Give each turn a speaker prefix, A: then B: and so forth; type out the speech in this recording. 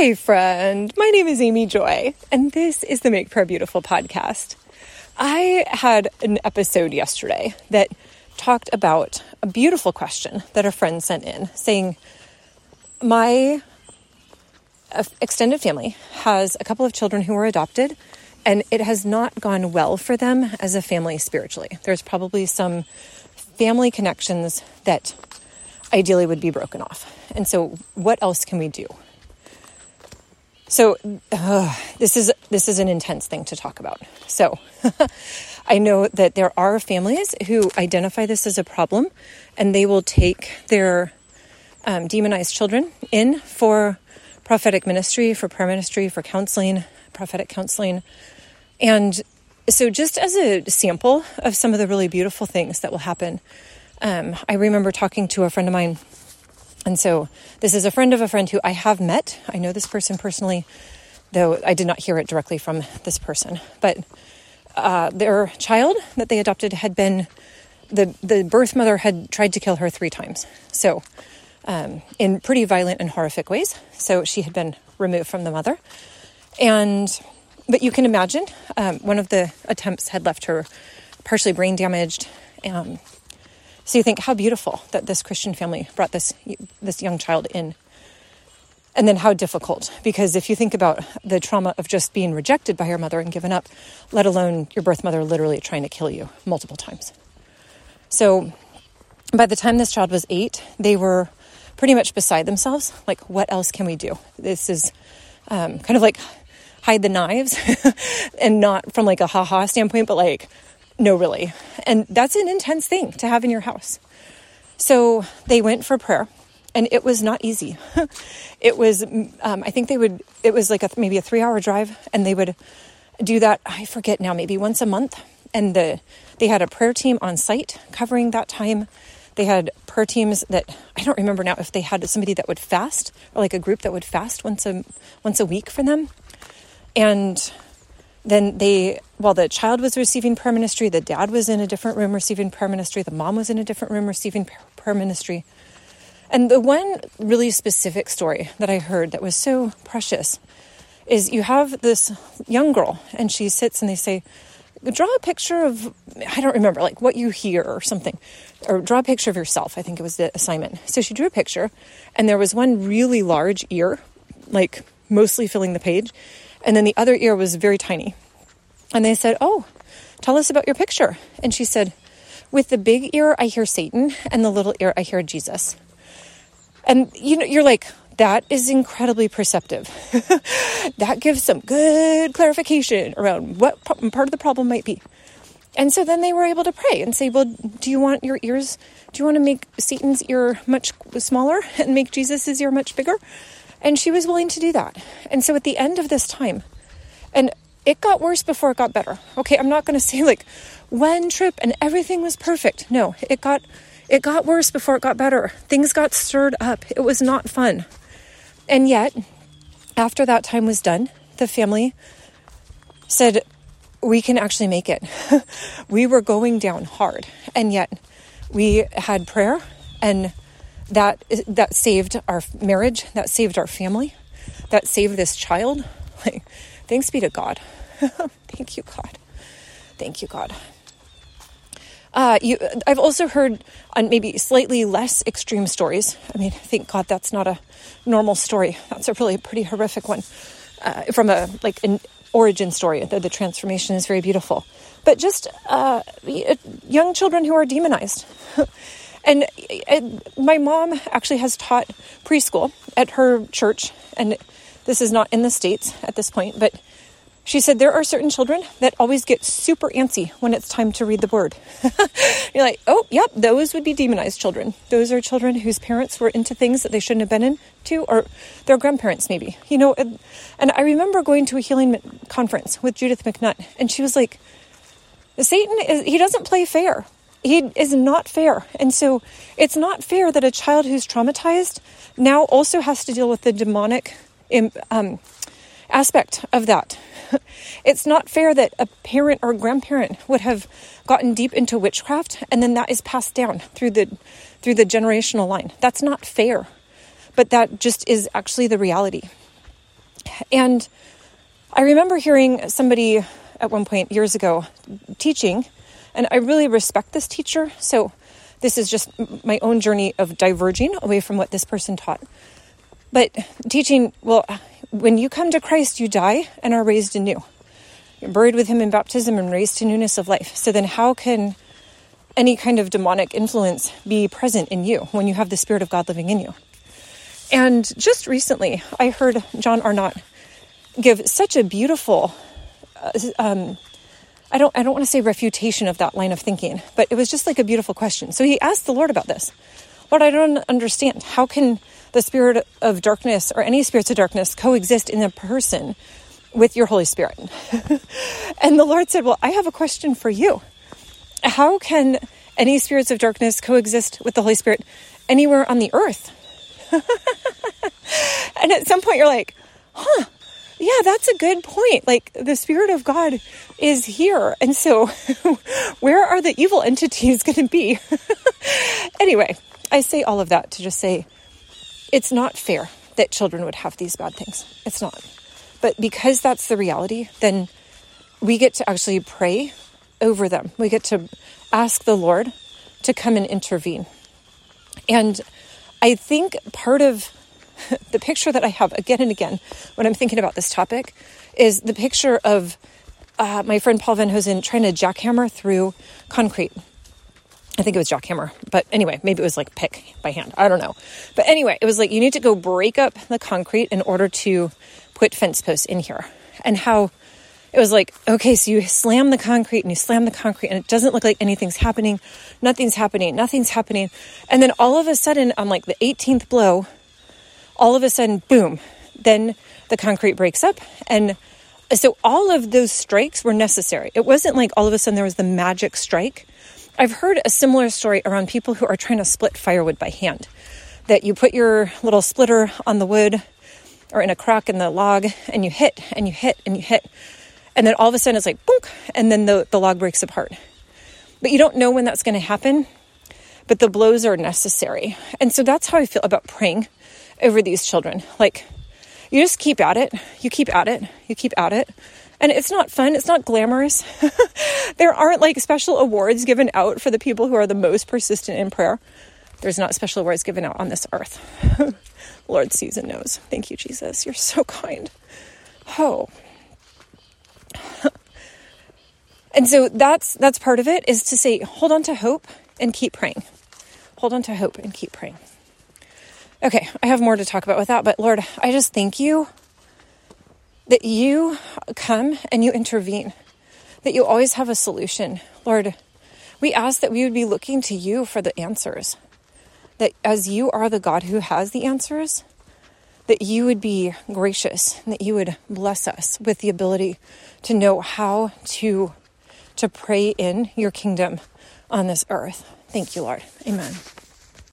A: Hi, friend. My name is Amy Joy, and this is the Make Prayer Beautiful podcast. I had an episode yesterday that talked about a beautiful question that a friend sent in saying, My uh, extended family has a couple of children who were adopted, and it has not gone well for them as a family spiritually. There's probably some family connections that ideally would be broken off. And so, what else can we do? So uh, this is this is an intense thing to talk about. So I know that there are families who identify this as a problem, and they will take their um, demonized children in for prophetic ministry, for prayer ministry, for counseling, prophetic counseling, and so just as a sample of some of the really beautiful things that will happen, um, I remember talking to a friend of mine and so this is a friend of a friend who I have met. I know this person personally, though I did not hear it directly from this person. But uh, their child that they adopted had been the the birth mother had tried to kill her three times. So um, in pretty violent and horrific ways. So she had been removed from the mother, and but you can imagine um, one of the attempts had left her partially brain damaged. Um, so you think how beautiful that this Christian family brought this this young child in. And then how difficult because if you think about the trauma of just being rejected by your mother and given up, let alone your birth mother literally trying to kill you multiple times. So by the time this child was 8, they were pretty much beside themselves. Like, what else can we do? This is um, kind of like hide the knives and not from like a haha standpoint, but like no, really. And that's an intense thing to have in your house. So they went for prayer, and it was not easy. it was, um, I think they would, it was like a, maybe a three hour drive, and they would do that, I forget now, maybe once a month. And the, they had a prayer team on site covering that time. They had prayer teams that I don't remember now if they had somebody that would fast or like a group that would fast once a once a week for them. And then they, while the child was receiving prayer ministry, the dad was in a different room receiving prayer ministry, the mom was in a different room receiving prayer ministry. And the one really specific story that I heard that was so precious is you have this young girl and she sits and they say, draw a picture of, I don't remember, like what you hear or something, or draw a picture of yourself. I think it was the assignment. So she drew a picture and there was one really large ear, like mostly filling the page. And then the other ear was very tiny. And they said, Oh, tell us about your picture. And she said, With the big ear, I hear Satan, and the little ear, I hear Jesus. And you know, you're like, that is incredibly perceptive. that gives some good clarification around what part of the problem might be. And so then they were able to pray and say, Well, do you want your ears? Do you want to make Satan's ear much smaller and make Jesus's ear much bigger? And she was willing to do that. And so at the end of this time, and it got worse before it got better. Okay, I'm not going to say like one trip and everything was perfect. No, it got it got worse before it got better. Things got stirred up. It was not fun. And yet, after that time was done, the family said, We can actually make it. we were going down hard. And yet, we had prayer and that that saved our marriage, that saved our family, that saved this child. Like, thanks be to God. Thank you, God. Thank you, God. Uh, you, I've also heard on maybe slightly less extreme stories. I mean, thank God that's not a normal story. That's a really pretty horrific one uh, from a like an origin story. The, the transformation is very beautiful, but just uh, young children who are demonized. And, and my mom actually has taught preschool at her church, and this is not in the States at this point, but she said there are certain children that always get super antsy when it's time to read the word. You're like, oh, yep, those would be demonized children. Those are children whose parents were into things that they shouldn't have been into, or their grandparents, maybe. You know, and, and I remember going to a healing conference with Judith MacNutt, and she was like, Satan, is, he doesn't play fair he is not fair. And so it's not fair that a child who's traumatized now also has to deal with the demonic um, aspect of that. It's not fair that a parent or grandparent would have gotten deep into witchcraft and then that is passed down through the through the generational line. That's not fair. But that just is actually the reality. And I remember hearing somebody at one point years ago teaching, and I really respect this teacher. So this is just my own journey of diverging away from what this person taught. But teaching, well, when you come to Christ, you die and are raised anew. You're buried with him in baptism and raised to newness of life. So then, how can any kind of demonic influence be present in you when you have the Spirit of God living in you? And just recently, I heard John Arnott give such a beautiful, uh, um, I don't, I don't want to say refutation of that line of thinking, but it was just like a beautiful question. So he asked the Lord about this. Lord, I don't understand. How can the spirit of darkness or any spirits of darkness coexist in a person with your Holy Spirit? and the Lord said, Well, I have a question for you. How can any spirits of darkness coexist with the Holy Spirit anywhere on the earth? and at some point, you're like, huh, yeah, that's a good point. Like the Spirit of God is here. And so, where are the evil entities going to be? anyway, I say all of that to just say it's not fair that children would have these bad things. It's not. But because that's the reality, then we get to actually pray over them. We get to ask the Lord to come and intervene. And I think part of the picture that I have again and again when I'm thinking about this topic is the picture of uh, my friend Paul Van Hosen trying to jackhammer through concrete. I think it was jackhammer, but anyway, maybe it was like pick by hand. I don't know. But anyway, it was like you need to go break up the concrete in order to put fence posts in here. And how it was like, okay, so you slam the concrete and you slam the concrete and it doesn't look like anything's happening. Nothing's happening. Nothing's happening. And then all of a sudden, on like the 18th blow, all of a sudden, boom, then the concrete breaks up. And so all of those strikes were necessary. It wasn't like all of a sudden there was the magic strike. I've heard a similar story around people who are trying to split firewood by hand. That you put your little splitter on the wood or in a crack in the log and you hit and you hit and you hit. And then all of a sudden it's like, boom, and then the, the log breaks apart. But you don't know when that's going to happen, but the blows are necessary. And so that's how I feel about praying over these children. Like, you just keep at it, you keep at it, you keep at it. And it's not fun, it's not glamorous. there aren't like special awards given out for the people who are the most persistent in prayer. There's not special awards given out on this earth. Lord sees and knows. Thank you, Jesus. You're so kind. Oh. and so that's that's part of it is to say hold on to hope and keep praying. Hold on to hope and keep praying. Okay, I have more to talk about with that, but Lord, I just thank you that you come and you intervene, that you always have a solution. Lord, we ask that we would be looking to you for the answers, that as you are the God who has the answers, that you would be gracious and that you would bless us with the ability to know how to to pray in your kingdom on this earth. Thank you, Lord. Amen.